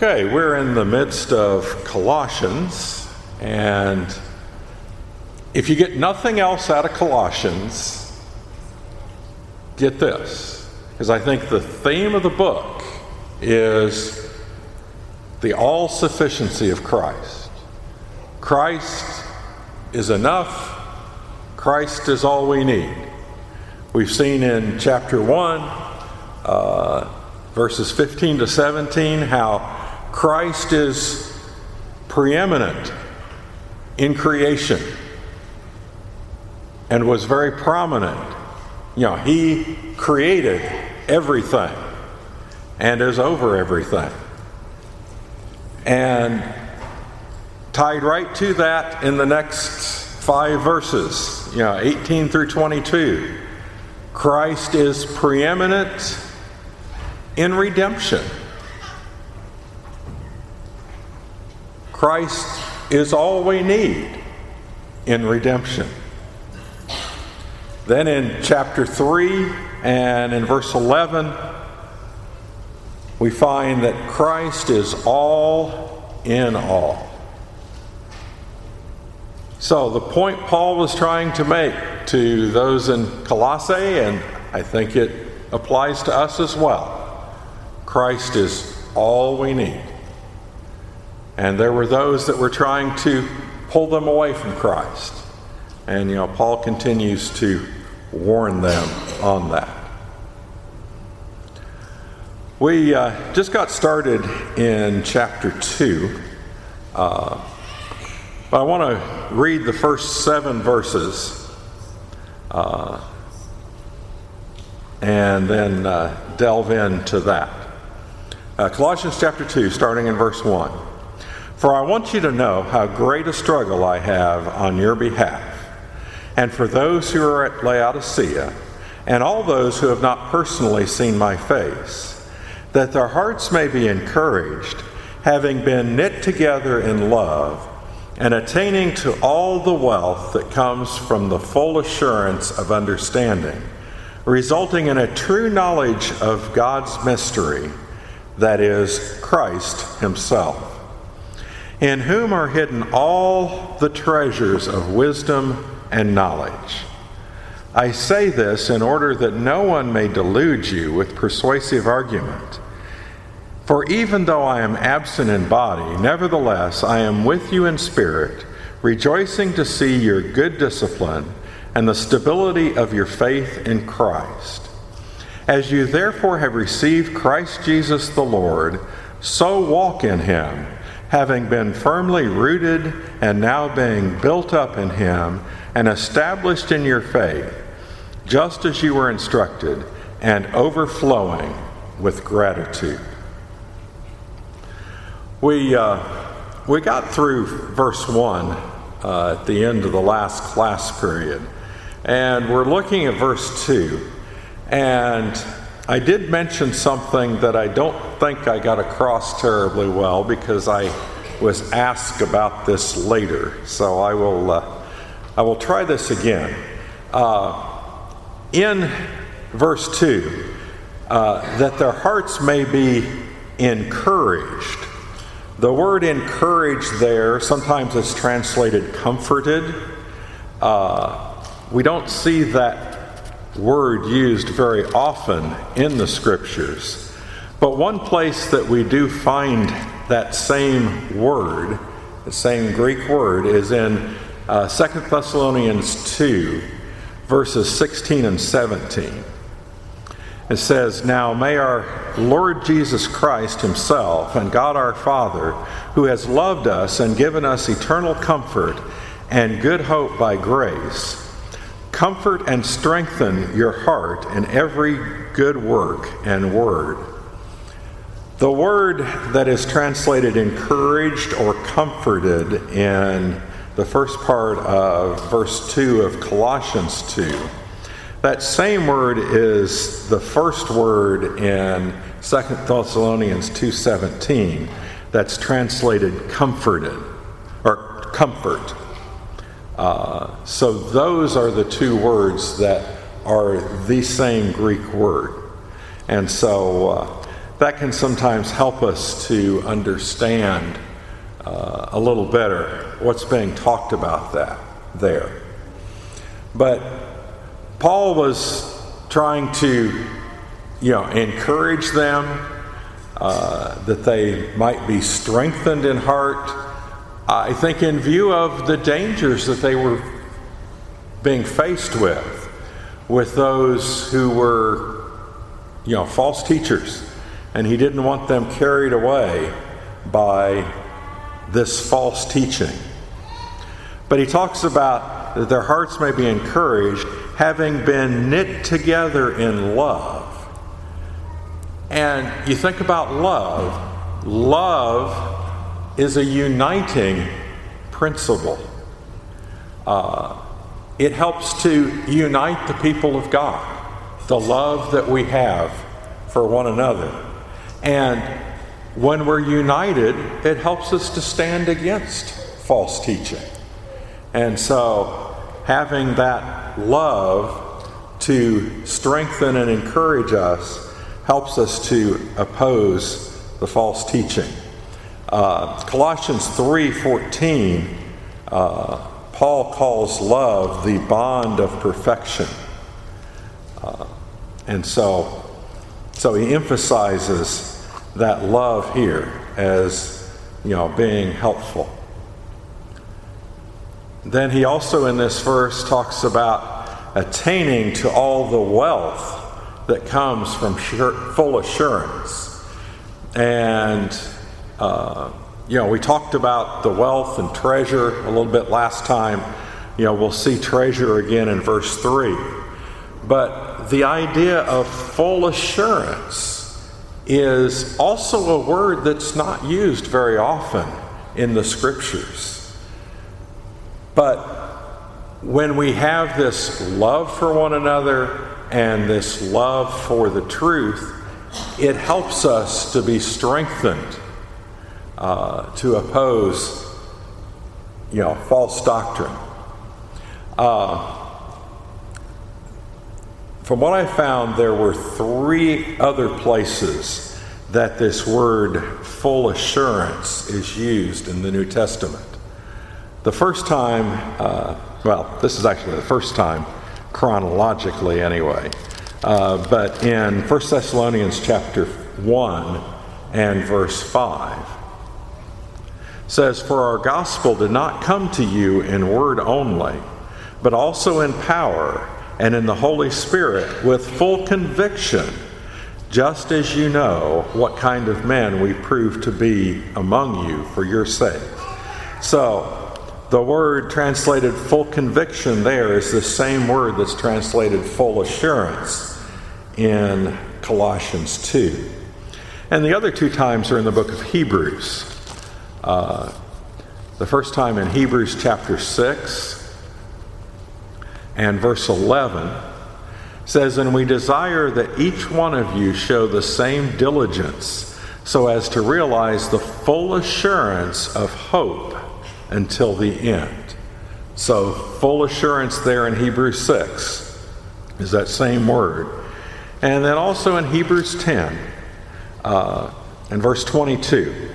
Okay, we're in the midst of Colossians, and if you get nothing else out of Colossians, get this, because I think the theme of the book is the all sufficiency of Christ. Christ is enough, Christ is all we need. We've seen in chapter 1, uh, verses 15 to 17, how Christ is preeminent in creation and was very prominent. You know, He created everything and is over everything. And tied right to that in the next five verses, you know, 18 through 22, Christ is preeminent in redemption. Christ is all we need in redemption. Then in chapter 3 and in verse 11, we find that Christ is all in all. So, the point Paul was trying to make to those in Colossae, and I think it applies to us as well Christ is all we need. And there were those that were trying to pull them away from Christ. And, you know, Paul continues to warn them on that. We uh, just got started in chapter 2. Uh, but I want to read the first seven verses uh, and then uh, delve into that. Uh, Colossians chapter 2, starting in verse 1. For I want you to know how great a struggle I have on your behalf, and for those who are at Laodicea, and all those who have not personally seen my face, that their hearts may be encouraged, having been knit together in love, and attaining to all the wealth that comes from the full assurance of understanding, resulting in a true knowledge of God's mystery, that is, Christ Himself in whom are hidden all the treasures of wisdom and knowledge. I say this in order that no one may delude you with persuasive argument. For even though I am absent in body, nevertheless I am with you in spirit, rejoicing to see your good discipline and the stability of your faith in Christ. As you therefore have received Christ Jesus the Lord, so walk in him having been firmly rooted and now being built up in Him and established in your faith, just as you were instructed, and overflowing with gratitude. We, uh, we got through verse 1 uh, at the end of the last class period, and we're looking at verse 2. And I did mention something that I don't think I got across terribly well because I was asked about this later. So I will, uh, I will try this again. Uh, in verse 2, uh, that their hearts may be encouraged. The word encouraged there, sometimes it's translated comforted. Uh, we don't see that word used very often in the scriptures. But one place that we do find that same word, the same Greek word, is in uh, 2 Thessalonians 2, verses 16 and 17. It says, Now may our Lord Jesus Christ Himself and God our Father, who has loved us and given us eternal comfort and good hope by grace, Comfort and strengthen your heart in every good work and word. The word that is translated encouraged or comforted in the first part of verse 2 of Colossians 2. That same word is the first word in 2 Thessalonians 2:17 that's translated comforted or comfort. Uh, so those are the two words that are the same Greek word. And so uh, that can sometimes help us to understand uh, a little better what's being talked about that there. But Paul was trying to, you know, encourage them uh, that they might be strengthened in heart. I think in view of the dangers that they were being faced with, with those who were, you know, false teachers, and he didn't want them carried away by this false teaching. But he talks about that their hearts may be encouraged, having been knit together in love. And you think about love, love is a uniting principle. Uh, it helps to unite the people of God, the love that we have for one another. And when we're united, it helps us to stand against false teaching. And so, having that love to strengthen and encourage us helps us to oppose the false teaching. Uh, Colossians 3:14, uh, Paul calls love the bond of perfection, uh, and so so he emphasizes that love here as you know being helpful. Then he also in this verse talks about attaining to all the wealth that comes from full assurance. And, uh, you know, we talked about the wealth and treasure a little bit last time. You know, we'll see treasure again in verse 3. But the idea of full assurance is also a word that's not used very often in the scriptures. But when we have this love for one another and this love for the truth, it helps us to be strengthened uh, to oppose, you know, false doctrine. Uh, from what I found, there were three other places that this word full assurance is used in the New Testament. The first time, uh, well, this is actually the first time chronologically anyway, uh, but in 1 Thessalonians chapter 1 and verse 5 says, For our gospel did not come to you in word only, but also in power and in the Holy Spirit with full conviction, just as you know what kind of men we prove to be among you for your sake. So, the word translated full conviction there is the same word that's translated full assurance in Colossians 2. And the other two times are in the book of Hebrews. Uh, the first time in Hebrews chapter 6, and verse 11 says, And we desire that each one of you show the same diligence so as to realize the full assurance of hope until the end. So, full assurance there in Hebrews 6 is that same word. And then also in Hebrews 10 uh, and verse 22.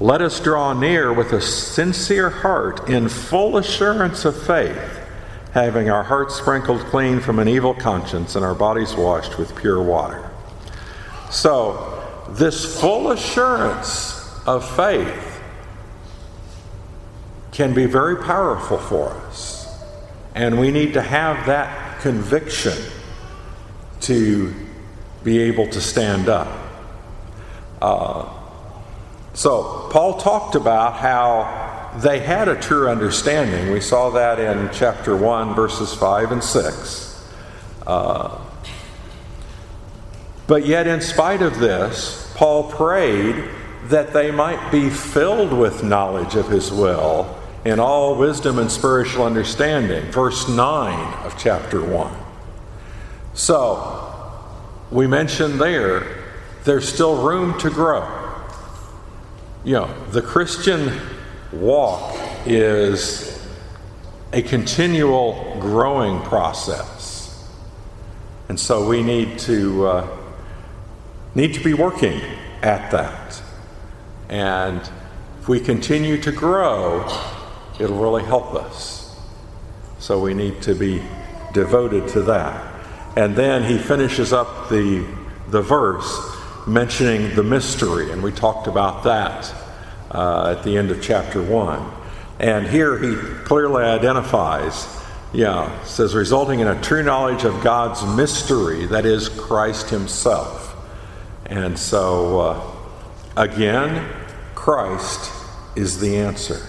Let us draw near with a sincere heart in full assurance of faith having our hearts sprinkled clean from an evil conscience and our bodies washed with pure water. So, this full assurance of faith can be very powerful for us. And we need to have that conviction to be able to stand up. Uh, so, Paul talked about how they had a true understanding. We saw that in chapter 1, verses 5 and 6. Uh, but yet, in spite of this, Paul prayed that they might be filled with knowledge of his will in all wisdom and spiritual understanding. Verse 9 of chapter 1. So, we mentioned there, there's still room to grow. You know, the Christian walk is a continual growing process. And so we need to uh, need to be working at that. And if we continue to grow, it'll really help us. So we need to be devoted to that. And then he finishes up the, the verse mentioning the mystery, and we talked about that uh, at the end of chapter 1. And here he clearly identifies, yeah, says, resulting in a true knowledge of God's mystery, that is Christ Himself. And so, uh, again, Christ is the answer.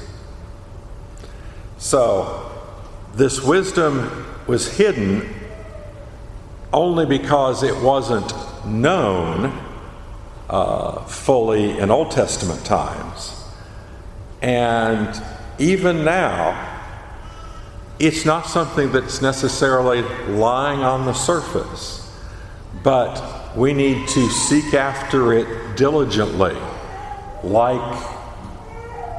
So, this wisdom was hidden only because it wasn't known uh, fully in Old Testament times. And even now, it's not something that's necessarily lying on the surface, but we need to seek after it diligently, like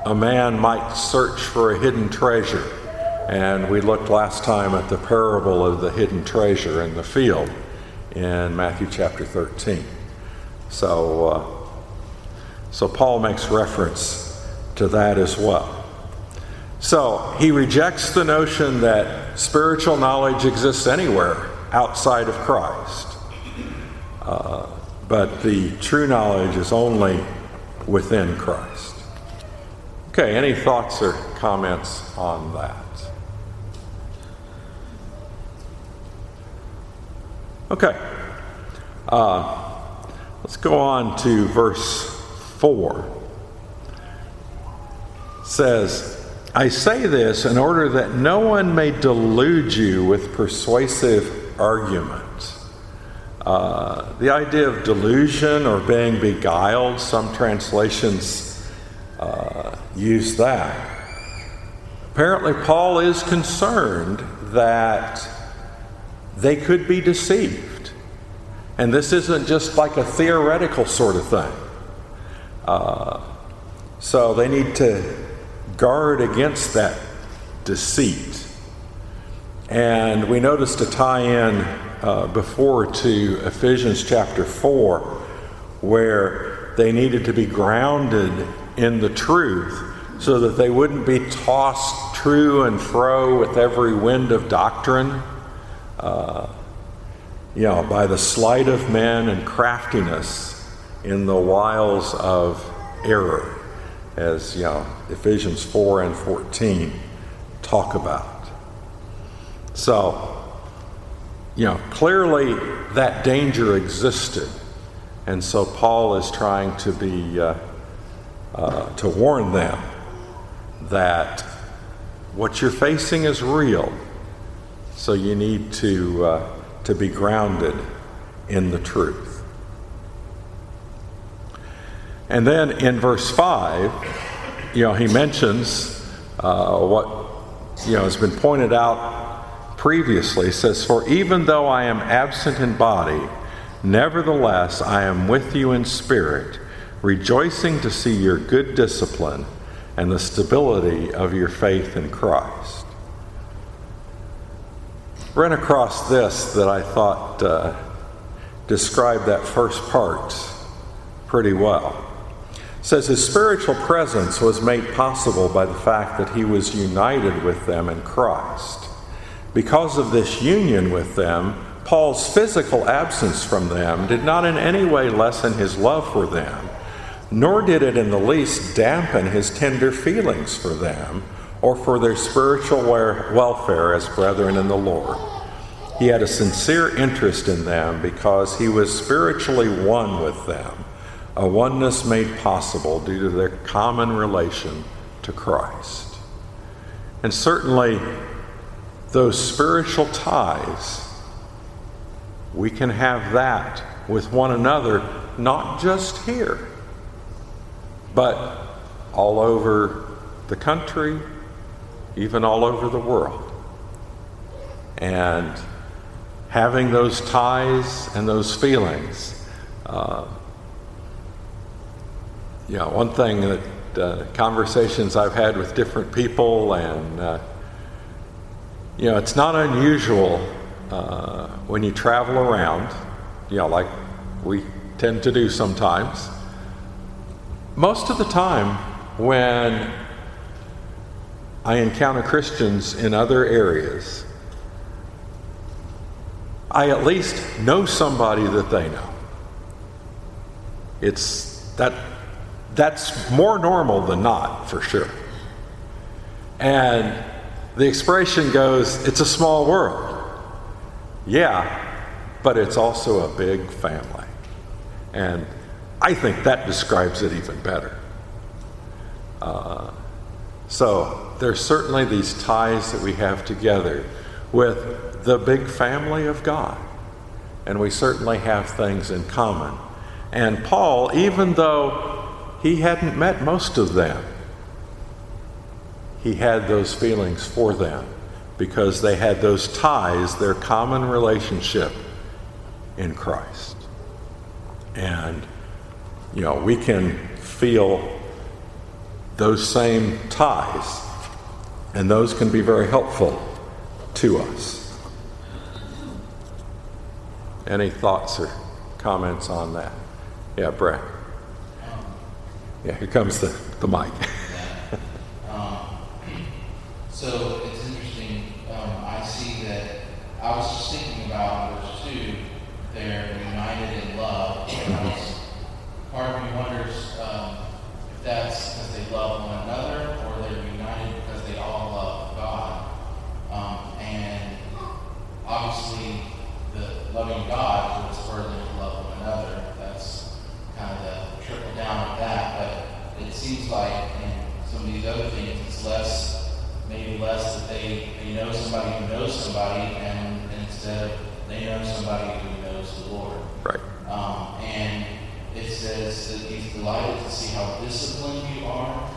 a man might search for a hidden treasure. And we looked last time at the parable of the hidden treasure in the field in Matthew chapter 13. So, uh, so Paul makes reference to that as well. So he rejects the notion that spiritual knowledge exists anywhere outside of Christ. Uh, but the true knowledge is only within Christ. Okay, any thoughts or comments on that? Okay. Uh, let's go on to verse 4. It says, I say this in order that no one may delude you with persuasive arguments. Uh, the idea of delusion or being beguiled, some translations uh, use that. Apparently, Paul is concerned that they could be deceived. And this isn't just like a theoretical sort of thing. Uh, so they need to guard against that deceit. And we noticed a tie in uh, before to Ephesians chapter 4, where they needed to be grounded in the truth so that they wouldn't be tossed true and fro with every wind of doctrine, uh, you know, by the sleight of men and craftiness in the wiles of error as you know, Ephesians 4 and 14 talk about. So, you know, clearly that danger existed. And so Paul is trying to be, uh, uh, to warn them that what you're facing is real. So you need to, uh, to be grounded in the truth. And then in verse 5, you know, he mentions uh, what, you know, has been pointed out previously. He says, For even though I am absent in body, nevertheless I am with you in spirit, rejoicing to see your good discipline and the stability of your faith in Christ. Ran across this that I thought uh, described that first part pretty well says his spiritual presence was made possible by the fact that he was united with them in Christ. Because of this union with them, Paul's physical absence from them did not in any way lessen his love for them, nor did it in the least dampen his tender feelings for them or for their spiritual welfare as brethren in the Lord. He had a sincere interest in them because he was spiritually one with them a oneness made possible due to their common relation to Christ. And certainly, those spiritual ties, we can have that with one another, not just here, but all over the country, even all over the world. And having those ties and those feelings. Uh, you know, one thing that uh, conversations I've had with different people, and uh, you know, it's not unusual uh, when you travel around, you know, like we tend to do sometimes. Most of the time, when I encounter Christians in other areas, I at least know somebody that they know. It's that that's more normal than not, for sure. And the expression goes, it's a small world. Yeah, but it's also a big family. And I think that describes it even better. Uh, so there's certainly these ties that we have together with the big family of God. And we certainly have things in common. And Paul, even though he hadn't met most of them, he had those feelings for them because they had those ties, their common relationship in Christ. And, you know, we can feel those same ties, and those can be very helpful to us. Any thoughts or comments on that? Yeah, Brad. Yeah, here comes the, the mic. um, so it's interesting. Um, I see that I was just thinking about verse 2, they're united in love. part of me wonders um, if that's because they love one another or they're united because they all love God. Um, and obviously, the loving God would spur them to love one another. That's kind of the trickle down of that. But it seems like in some of these other things, it's less, maybe less that they, they know somebody who knows somebody, and, and instead they know somebody who knows the Lord. Right. Um, and it says that he's delighted to see how disciplined you are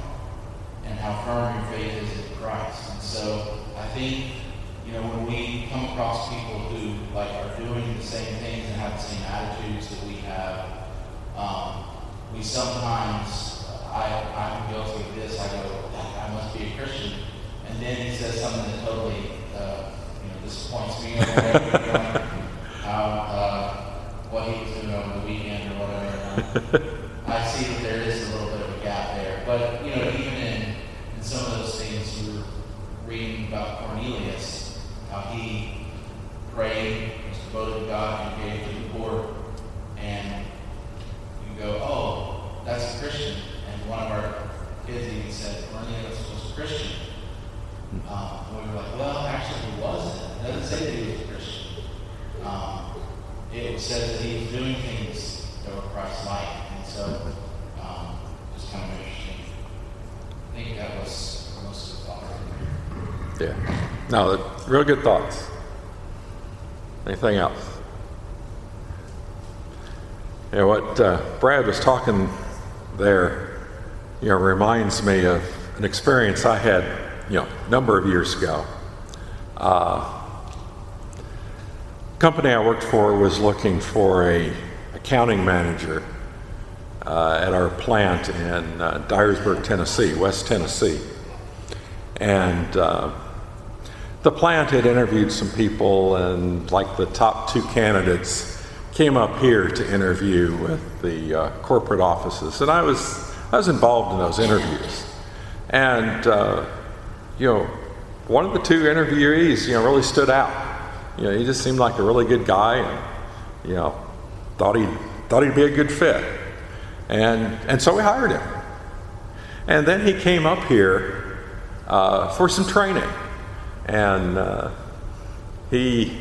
and how firm your faith is in Christ. And so I think, you know, when we come across people who like are doing the same things and have the same attitudes that we have, um, we sometimes, I, I'm guilty of this, I go, I must be a Christian. And then he says something that totally, uh, you know, disappoints me. how, uh, what he was doing over the weekend or whatever. I see that there is a little bit of a gap there. But, you know, even in, in some of those things, we were reading about Cornelius, how he prayed, was devoted to God, and gave to the poor. And you go, oh, that's a Christian. And one of our kids even said, Cornelius was a Christian. Um, and we were like, well, actually, he wasn't. It doesn't say that he was a Christian. Um, it says that he was doing things that were Christ-like, and so um, it's kind of interesting. I think that was most of the thought. Yeah. No, real good thoughts. Anything else? Yeah, what uh, Brad was talking there, you know, reminds me of an experience I had, you know, a number of years ago. Uh, company I worked for was looking for a accounting manager uh, at our plant in uh, Dyersburg, Tennessee, West Tennessee. And uh, the plant had interviewed some people, and like the top two candidates came up here to interview with the uh, corporate offices. And I was, I was involved in those interviews. And, uh, you know, one of the two interviewees, you know, really stood out you know, he just seemed like a really good guy, and you know, thought he thought he'd be a good fit, and and so we hired him. And then he came up here uh, for some training, and uh, he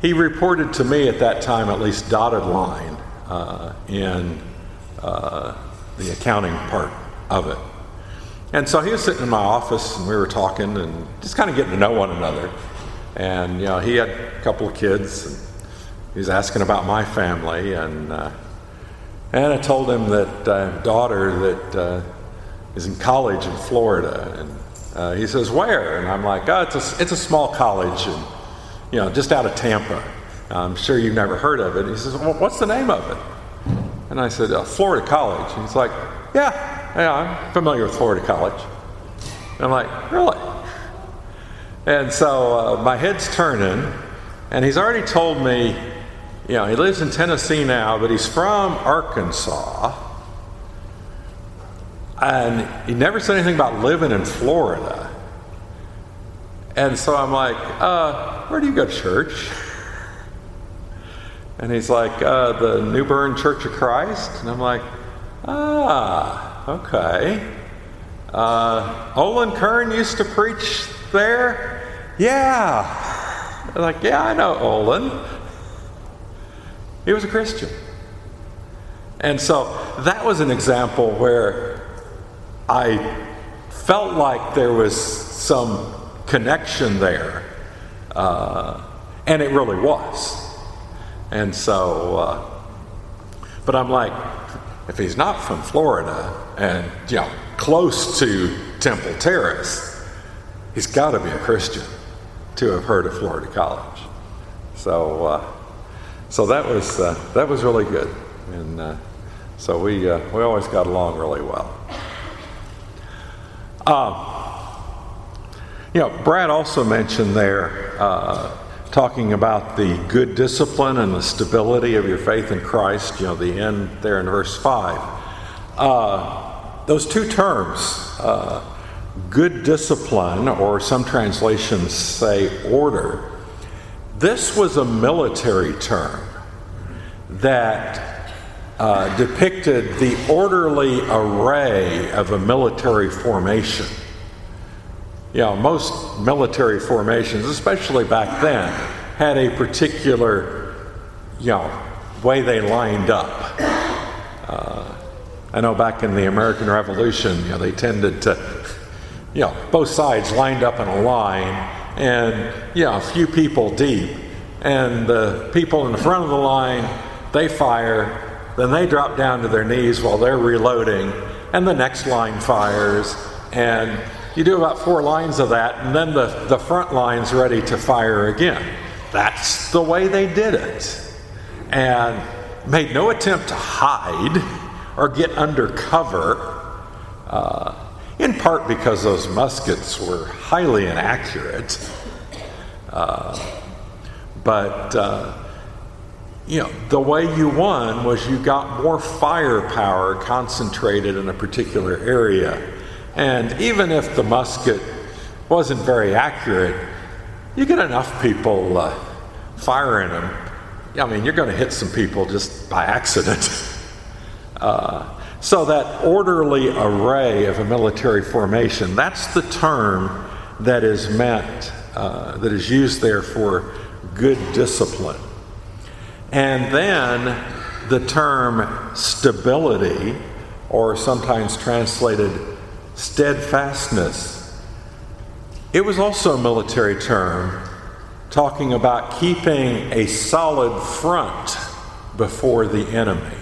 he reported to me at that time, at least dotted line uh, in uh, the accounting part of it. And so he was sitting in my office, and we were talking and just kind of getting to know one another. And, you know, he had a couple of kids. And he was asking about my family. And, uh, and I told him that I have a daughter that uh, is in college in Florida. And uh, he says, Where? And I'm like, Oh, it's a, it's a small college, and, you know, just out of Tampa. I'm sure you've never heard of it. He says, well, What's the name of it? And I said, uh, Florida College. And he's like, Yeah, yeah, I'm familiar with Florida College. And I'm like, Really? And so uh, my head's turning, and he's already told me, you know, he lives in Tennessee now, but he's from Arkansas. And he never said anything about living in Florida. And so I'm like, uh, where do you go to church? And he's like, uh, the New Bern Church of Christ. And I'm like, ah, okay. Uh, Olin Kern used to preach there? Yeah. They're like, yeah, I know Olin. He was a Christian. And so that was an example where I felt like there was some connection there. Uh, and it really was. And so, uh, but I'm like, if he's not from Florida and, you know, close to Temple Terrace, he's got to be a Christian to have heard of Florida College. So, uh, so that was uh, that was really good, and uh, so we uh, we always got along really well. Um, you know, Brad also mentioned there uh, talking about the good discipline and the stability of your faith in Christ. You know, the end there in verse five. Uh, those two terms, uh, good discipline, or some translations say order, this was a military term that uh, depicted the orderly array of a military formation. You know, most military formations, especially back then, had a particular, you know, way they lined up. Uh, I know back in the American Revolution, you know, they tended to, you know, both sides lined up in a line and, you know, a few people deep. And the people in the front of the line, they fire, then they drop down to their knees while they're reloading, and the next line fires. And you do about four lines of that, and then the, the front line's ready to fire again. That's the way they did it. And made no attempt to hide or get under cover, uh, in part because those muskets were highly inaccurate. Uh, but, uh, you know, the way you won was you got more firepower concentrated in a particular area. And even if the musket wasn't very accurate, you get enough people uh, firing them. I mean, you're going to hit some people just by accident. Uh, so, that orderly array of a military formation, that's the term that is meant, uh, that is used there for good discipline. And then the term stability, or sometimes translated steadfastness, it was also a military term talking about keeping a solid front before the enemy.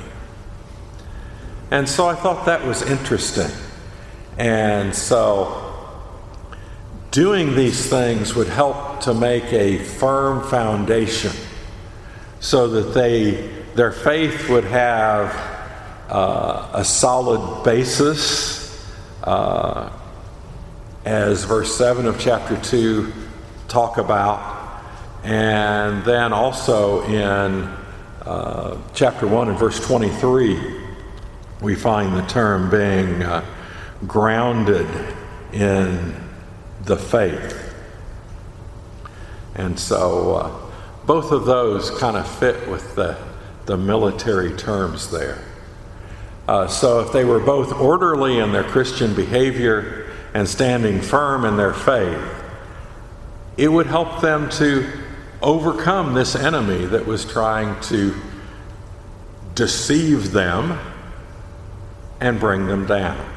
And so I thought that was interesting. And so doing these things would help to make a firm foundation so that they their faith would have uh, a solid basis uh, as verse 7 of chapter 2 talk about and then also in uh, chapter 1 and verse 23 we find the term being uh, grounded in the faith. And so uh, both of those kind of fit with the, the military terms there. Uh, so if they were both orderly in their Christian behavior and standing firm in their faith, it would help them to overcome this enemy that was trying to deceive them and bring them down.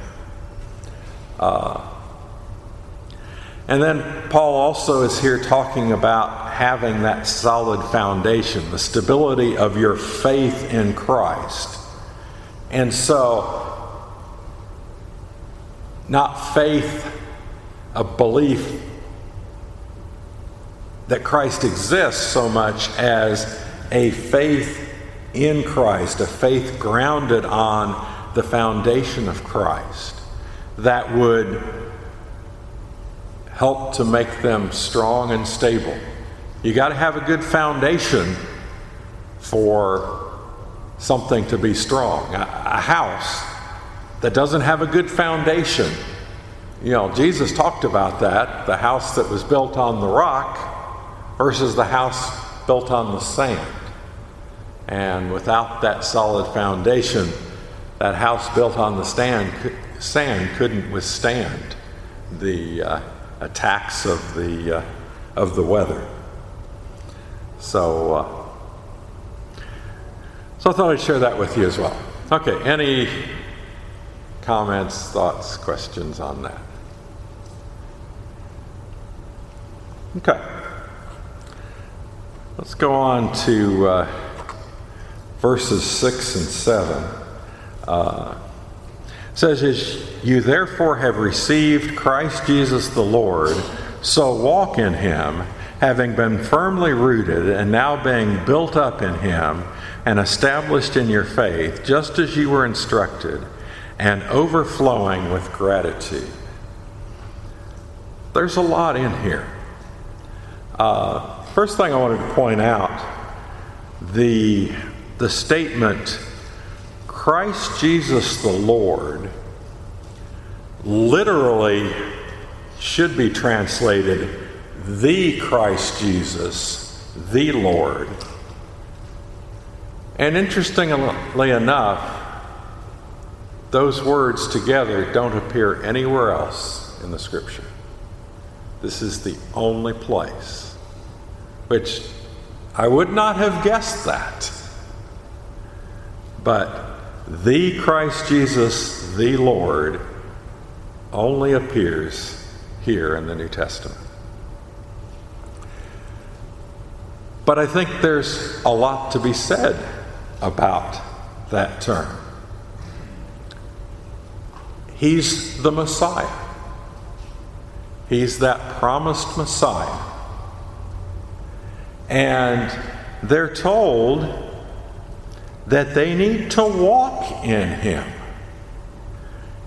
Uh, and then Paul also is here talking about having that solid foundation, the stability of your faith in Christ. And so, not faith, a belief that Christ exists so much as a faith in Christ, a faith grounded on the foundation of Christ that would help to make them strong and stable. You got to have a good foundation for something to be strong. A, a house that doesn't have a good foundation. You know, Jesus talked about that the house that was built on the rock versus the house built on the sand. And without that solid foundation, that house built on the stand, sand couldn't withstand the uh, attacks of the, uh, of the weather. So, uh, so I thought I'd share that with you as well. Okay, any comments, thoughts, questions on that? Okay. Let's go on to uh, verses 6 and 7. Uh, says, As you therefore have received Christ Jesus the Lord, so walk in him, having been firmly rooted and now being built up in him and established in your faith, just as you were instructed, and overflowing with gratitude. There's a lot in here. Uh, first thing I wanted to point out the, the statement, Christ Jesus the Lord, literally should be translated, the Christ Jesus, the Lord. And interestingly enough, those words together don't appear anywhere else in the scripture. This is the only place, which I would not have guessed that. But the Christ Jesus, the Lord, only appears here in the New Testament. But I think there's a lot to be said about that term. He's the Messiah. He's that promised Messiah. And they're told that they need to walk in Him.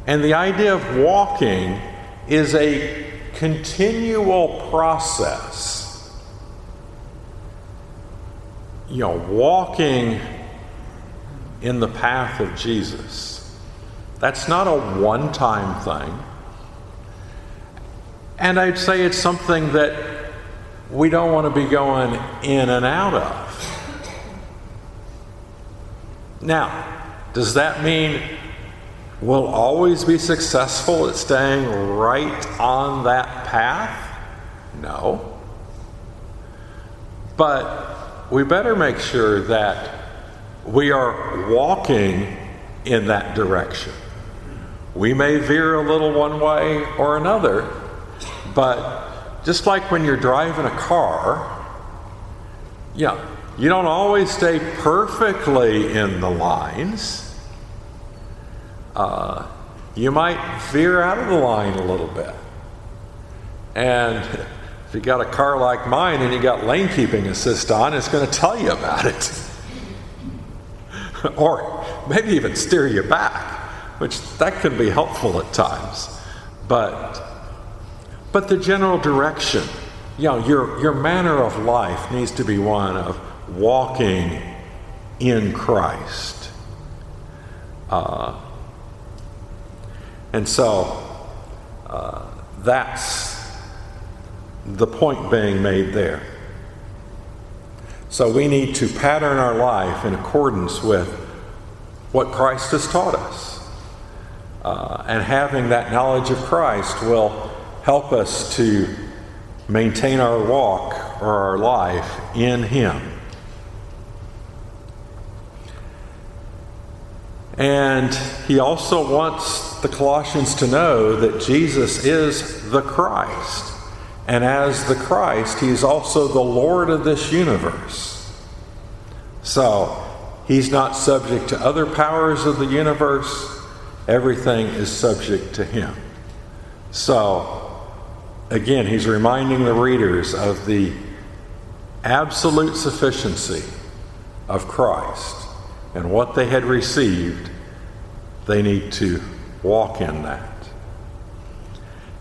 And the idea of walking is a continual process. You know, walking in the path of Jesus. That's not a one time thing. And I'd say it's something that we don't want to be going in and out of. Now, does that mean we'll always be successful at staying right on that path? No. But we better make sure that we are walking in that direction. We may veer a little one way or another, but just like when you're driving a car, yeah, you don't always stay perfectly in the lines. Uh, you might veer out of the line a little bit. And if you got a car like mine and you got lane keeping assist on, it's going to tell you about it. or maybe even steer you back, which that can be helpful at times. But but the general direction, you know, your your manner of life needs to be one of walking in Christ. Uh, and so uh, that's the point being made there. So we need to pattern our life in accordance with what Christ has taught us. Uh, and having that knowledge of Christ will help us to maintain our walk or our life in Him. And he also wants the Colossians to know that Jesus is the Christ. And as the Christ, he is also the Lord of this universe. So, he's not subject to other powers of the universe, everything is subject to him. So, again, he's reminding the readers of the absolute sufficiency of Christ and what they had received, they need to walk in that.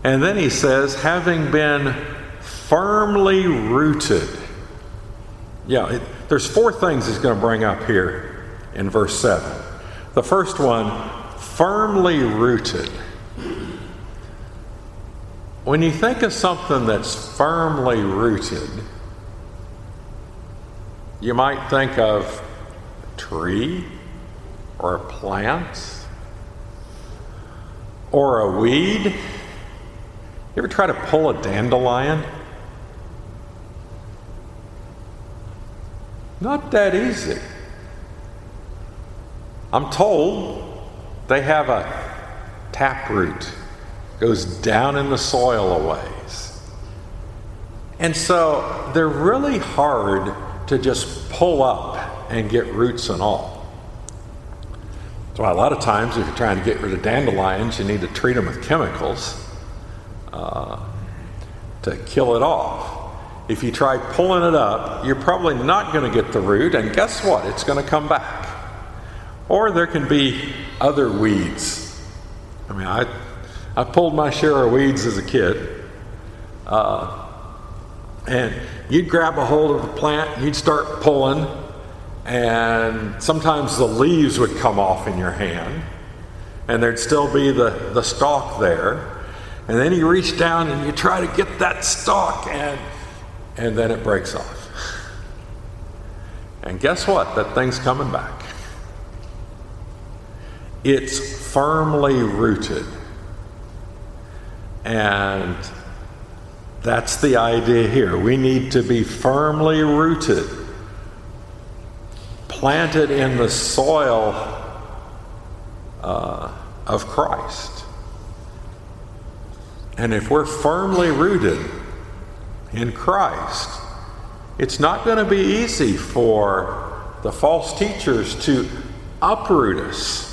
And then he says, having been firmly rooted. Yeah, it, there's four things he's going to bring up here in verse 7. The first one, firmly rooted. When you think of something that's firmly rooted, you might think of a tree or a plant or a weed. You ever try to pull a dandelion? Not that easy. I'm told they have a taproot goes down in the soil a ways. And so they're really hard to just pull up and get roots and all. So a lot of times, if you're trying to get rid of dandelions, you need to treat them with chemicals uh, to kill it off. If you try pulling it up, you're probably not going to get the root, and guess what? It's going to come back. Or there can be other weeds. I mean, I, I pulled my share of weeds as a kid. Uh, and you'd grab a hold of the plant, you'd start pulling, and sometimes the leaves would come off in your hand, and there'd still be the, the stalk there. And then you reach down and you try to get that stalk, and and then it breaks off. And guess what? That thing's coming back. It's firmly rooted. And that's the idea here. We need to be firmly rooted, planted in the soil uh, of Christ. And if we're firmly rooted, in Christ. It's not going to be easy for the false teachers to uproot us.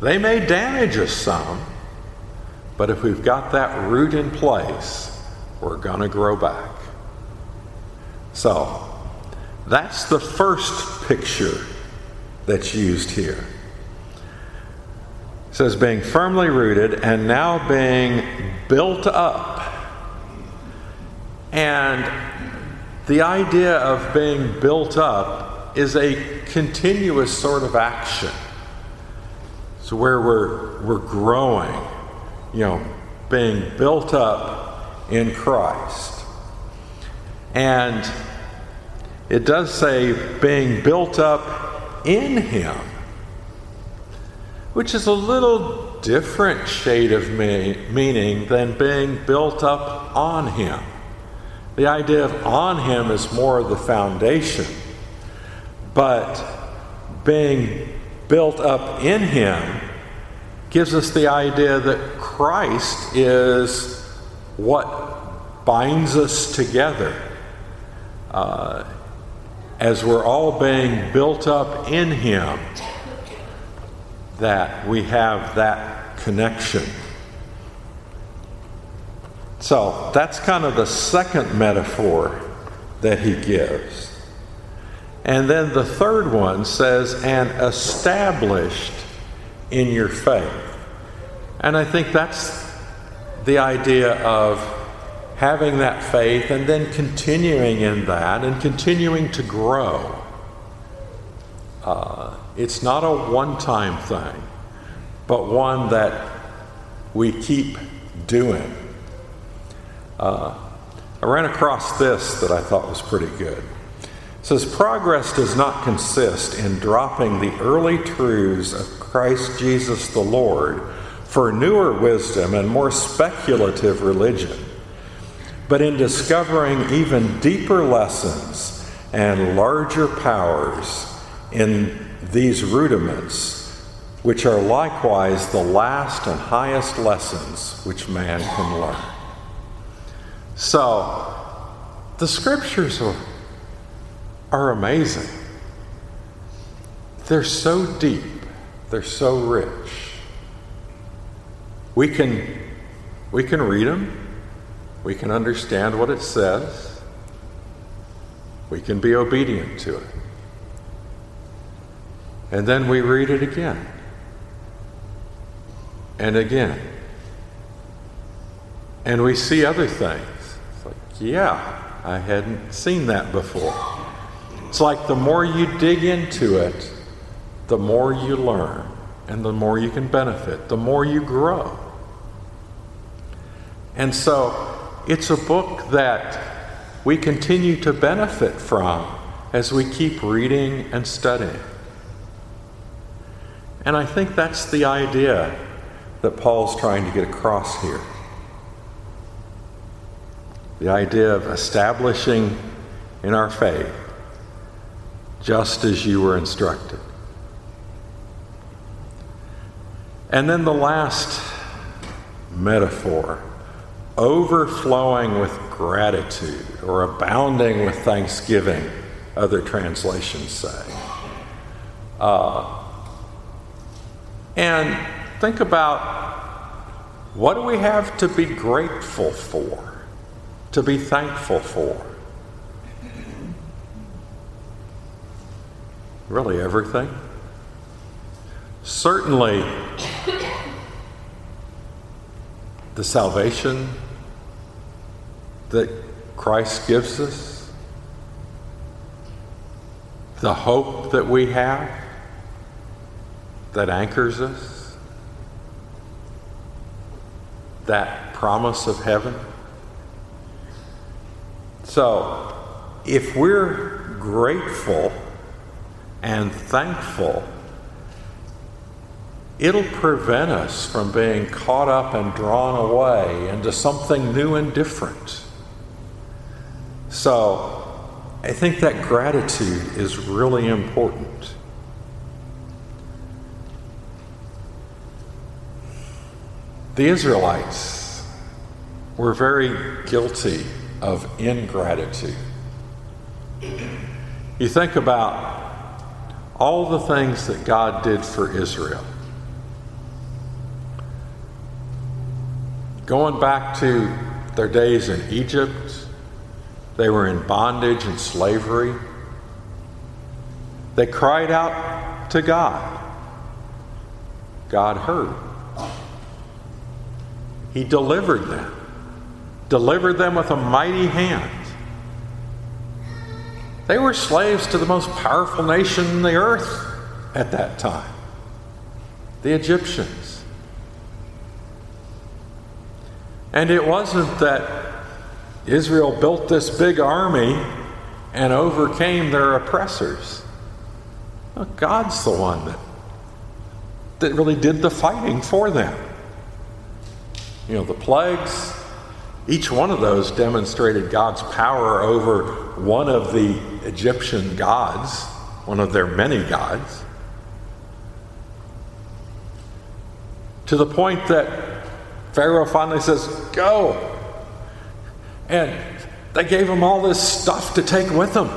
They may damage us some, but if we've got that root in place, we're going to grow back. So, that's the first picture that's used here. Says being firmly rooted and now being built up and the idea of being built up is a continuous sort of action. So where we're we're growing, you know, being built up in Christ. And it does say being built up in him, which is a little different shade of meaning than being built up on him. The idea of on him is more of the foundation, but being built up in him gives us the idea that Christ is what binds us together. Uh, as we're all being built up in Him, that we have that connection. So that's kind of the second metaphor that he gives. And then the third one says, and established in your faith. And I think that's the idea of having that faith and then continuing in that and continuing to grow. Uh, it's not a one time thing, but one that we keep doing. Uh, I ran across this that I thought was pretty good. It says, Progress does not consist in dropping the early truths of Christ Jesus the Lord for newer wisdom and more speculative religion, but in discovering even deeper lessons and larger powers in these rudiments, which are likewise the last and highest lessons which man can learn. So, the scriptures are, are amazing. They're so deep, they're so rich. We can, we can read them, we can understand what it says, we can be obedient to it. And then we read it again and again. And we see other things It's like, yeah, I hadn't seen that before. It's like the more you dig into it, the more you learn, and the more you can benefit, the more you grow. And so it's a book that we continue to benefit from as we keep reading and studying. And I think that's the idea that Paul's trying to get across here. The idea of establishing in our faith just as you were instructed. And then the last metaphor overflowing with gratitude or abounding with thanksgiving, other translations say. Uh, and think about what do we have to be grateful for, to be thankful for? Really, everything. Certainly, the salvation that Christ gives us, the hope that we have that anchors us, that promise of heaven. So, if we're grateful and thankful, it'll prevent us from being caught up and drawn away into something new and different. So, I think that gratitude is really important. The Israelites were very guilty of ingratitude. You think about all the things that God did for Israel. Going back to their days in Egypt, they were in bondage and slavery. They cried out to God. God heard. He delivered them, delivered them with a mighty hand. They were slaves to the most powerful nation in the earth at that time the Egyptians. And it wasn't that Israel built this big army and overcame their oppressors. God's the one that, that really did the fighting for them. You know, the plagues, each one of those demonstrated God's power over one of the Egyptian gods, one of their many gods, to the point that Pharaoh finally says, Go. And they gave him all this stuff to take with them.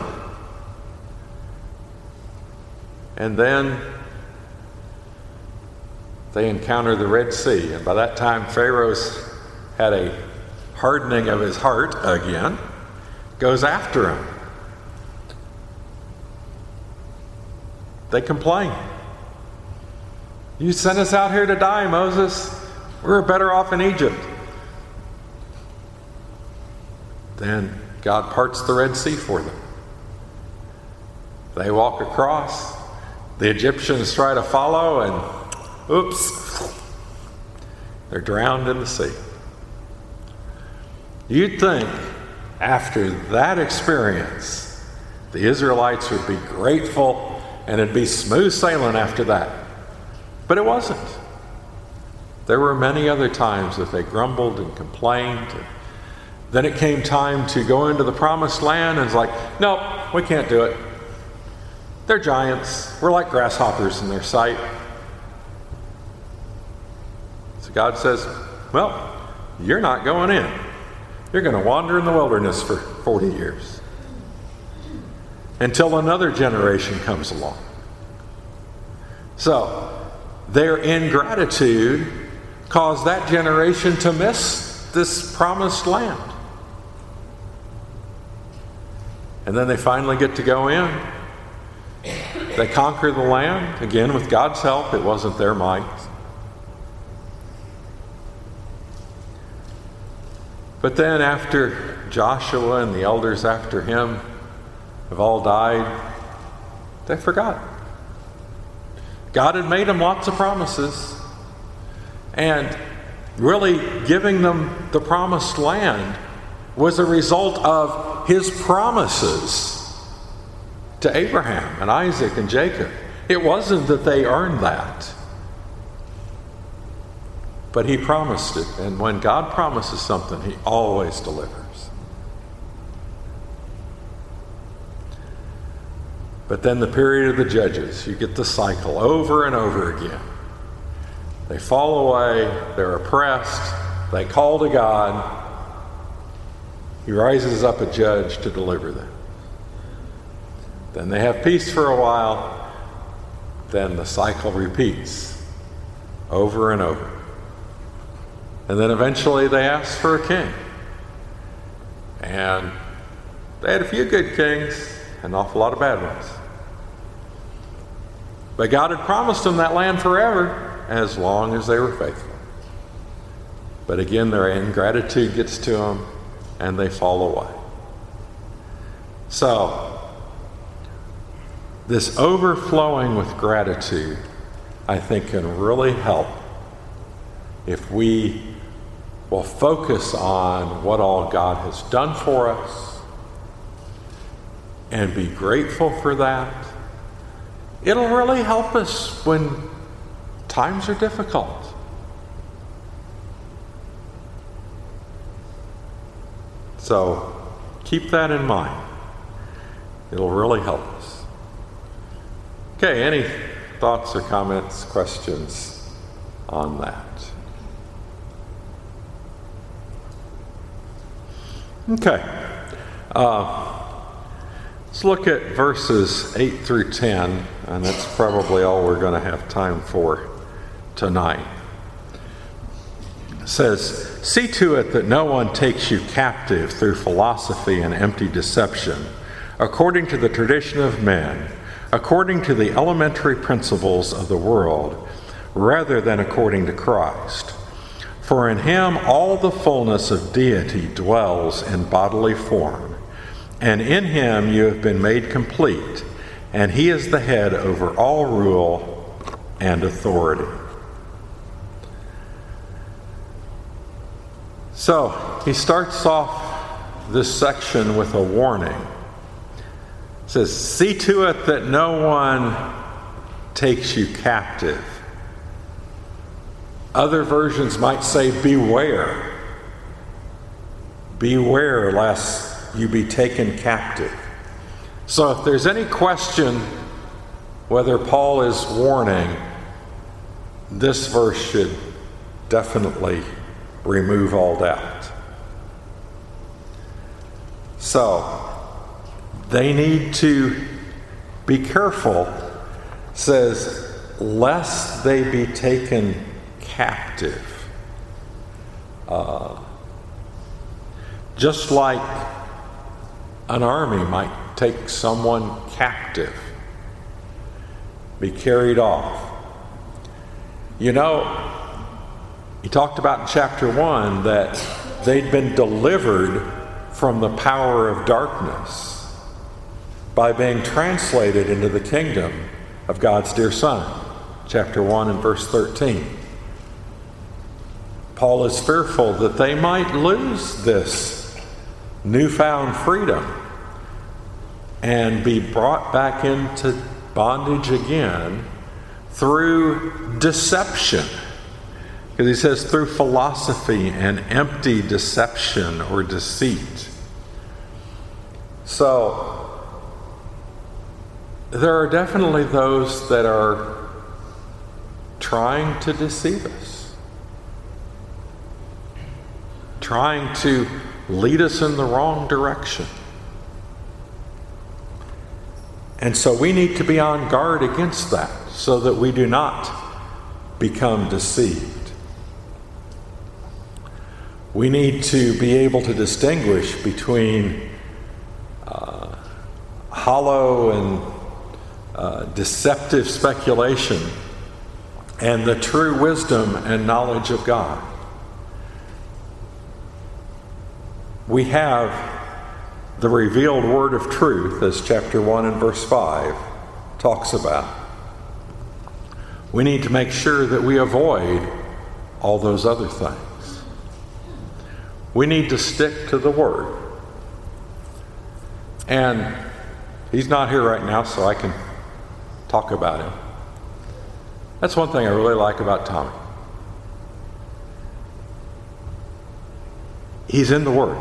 And then they encounter the Red Sea. And by that time, Pharaoh's had a hardening of his heart again, goes after him. They complain. You sent us out here to die, Moses. We're better off in Egypt. Then God parts the Red Sea for them. They walk across. The Egyptians try to follow, and oops, they're drowned in the sea. You'd think after that experience, the Israelites would be grateful and it'd be smooth sailing after that. But it wasn't. There were many other times that they grumbled and complained. Then it came time to go into the promised land, and it's like, nope, we can't do it. They're giants. We're like grasshoppers in their sight. So God says, well, you're not going in. You're going to wander in the wilderness for 40 years until another generation comes along. So, their ingratitude caused that generation to miss this promised land. And then they finally get to go in. They conquer the land, again with God's help, it wasn't their might. But then, after Joshua and the elders after him have all died, they forgot. God had made them lots of promises. And really giving them the promised land was a result of his promises to Abraham and Isaac and Jacob. It wasn't that they earned that, but he promised it. And when God promises something, he always delivers. But then the period of the judges, you get the cycle over and over again. They fall away, they're oppressed, they call to God. He rises up a judge to deliver them. Then they have peace for a while. Then the cycle repeats over and over. And then eventually they asked for a king. And they had a few good kings, an awful lot of bad ones. But God had promised them that land forever as long as they were faithful. But again, their ingratitude gets to them and they fall away. So, this overflowing with gratitude, I think, can really help if we will focus on what all God has done for us and be grateful for that. It'll really help us when Times are difficult. So keep that in mind. It'll really help us. Okay, any thoughts or comments, questions on that? Okay. Uh, let's look at verses 8 through 10, and that's probably all we're going to have time for tonight. It says, See to it that no one takes you captive through philosophy and empty deception, according to the tradition of men, according to the elementary principles of the world, rather than according to Christ. For in him all the fullness of deity dwells in bodily form, and in him you have been made complete, and he is the head over all rule and authority. So he starts off this section with a warning. It says, See to it that no one takes you captive. Other versions might say, Beware. Beware lest you be taken captive. So if there's any question whether Paul is warning, this verse should definitely remove all doubt. So, they need to be careful, says, lest they be taken captive. Uh, just like an army might take someone captive, be carried off. You know, he talked about in chapter 1 that they'd been delivered from the power of darkness by being translated into the kingdom of God's dear Son. Chapter 1 and verse 13. Paul is fearful that they might lose this newfound freedom and be brought back into bondage again through deception. Because he says, through philosophy and empty deception or deceit. So, there are definitely those that are trying to deceive us, trying to lead us in the wrong direction. And so we need to be on guard against that so that we do not become deceived. We need to be able to distinguish between uh, hollow and uh, deceptive speculation and the true wisdom and knowledge of God. We have the revealed word of truth, as chapter 1 and verse 5 talks about. We need to make sure that we avoid all those other things. We need to stick to the word. And he's not here right now, so I can talk about him. That's one thing I really like about Tommy. He's in the Word.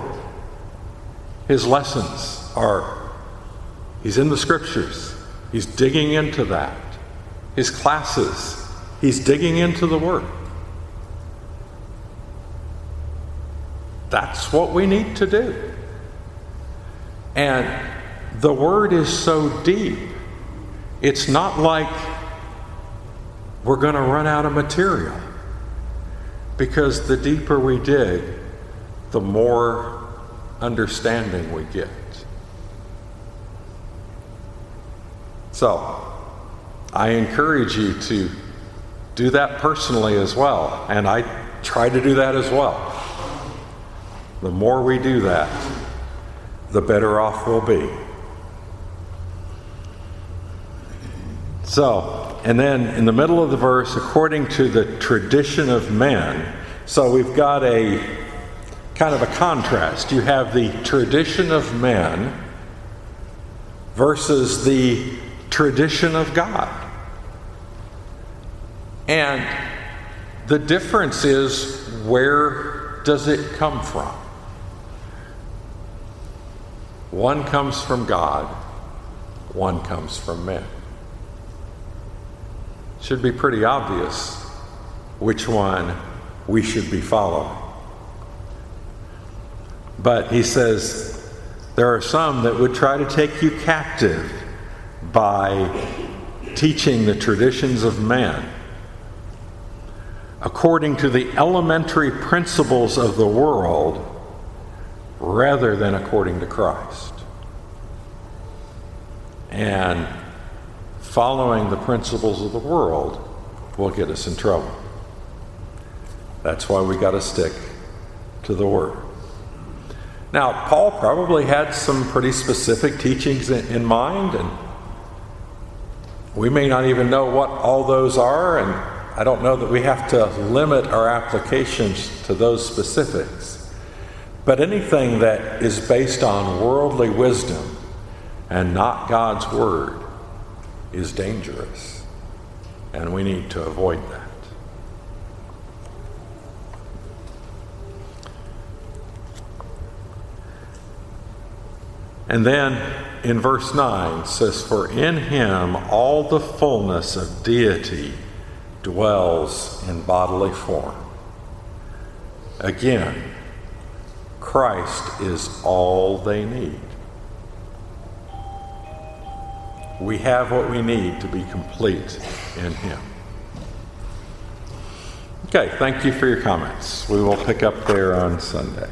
His lessons are, he's in the Scriptures. He's digging into that. His classes, he's digging into the Word. That's what we need to do. And the Word is so deep. It's not like we're going to run out of material. Because the deeper we dig, the more understanding we get. So, I encourage you to do that personally as well, and I try to do that as well. The more we do that, the better off we'll be. So, and then in the middle of the verse, according to the tradition of men, so we've got a kind of a contrast. You have the tradition of man versus the tradition of God. And the difference is where does it come from? One comes from God, one comes from men. Should be pretty obvious which one we should be following. But he says there are some that would try to take you captive by teaching the traditions of man according to the elementary principles of the world rather than according to Christ. And following the principles of the world will get us in trouble. That's why we got to stick to the Word. Now, Paul probably had some pretty specific teachings in, in mind, and we may not even know what all those are, and I don't know that we have to limit our applications to those specifics. But anything that is based on worldly wisdom and not God's Word is dangerous, and we need to avoid that. And then in verse 9 says, For in him all the fullness of deity dwells in bodily form. Again, Christ is all they need. We have what we need to be complete in him. Okay, thank you for your comments. We will pick up there on Sunday.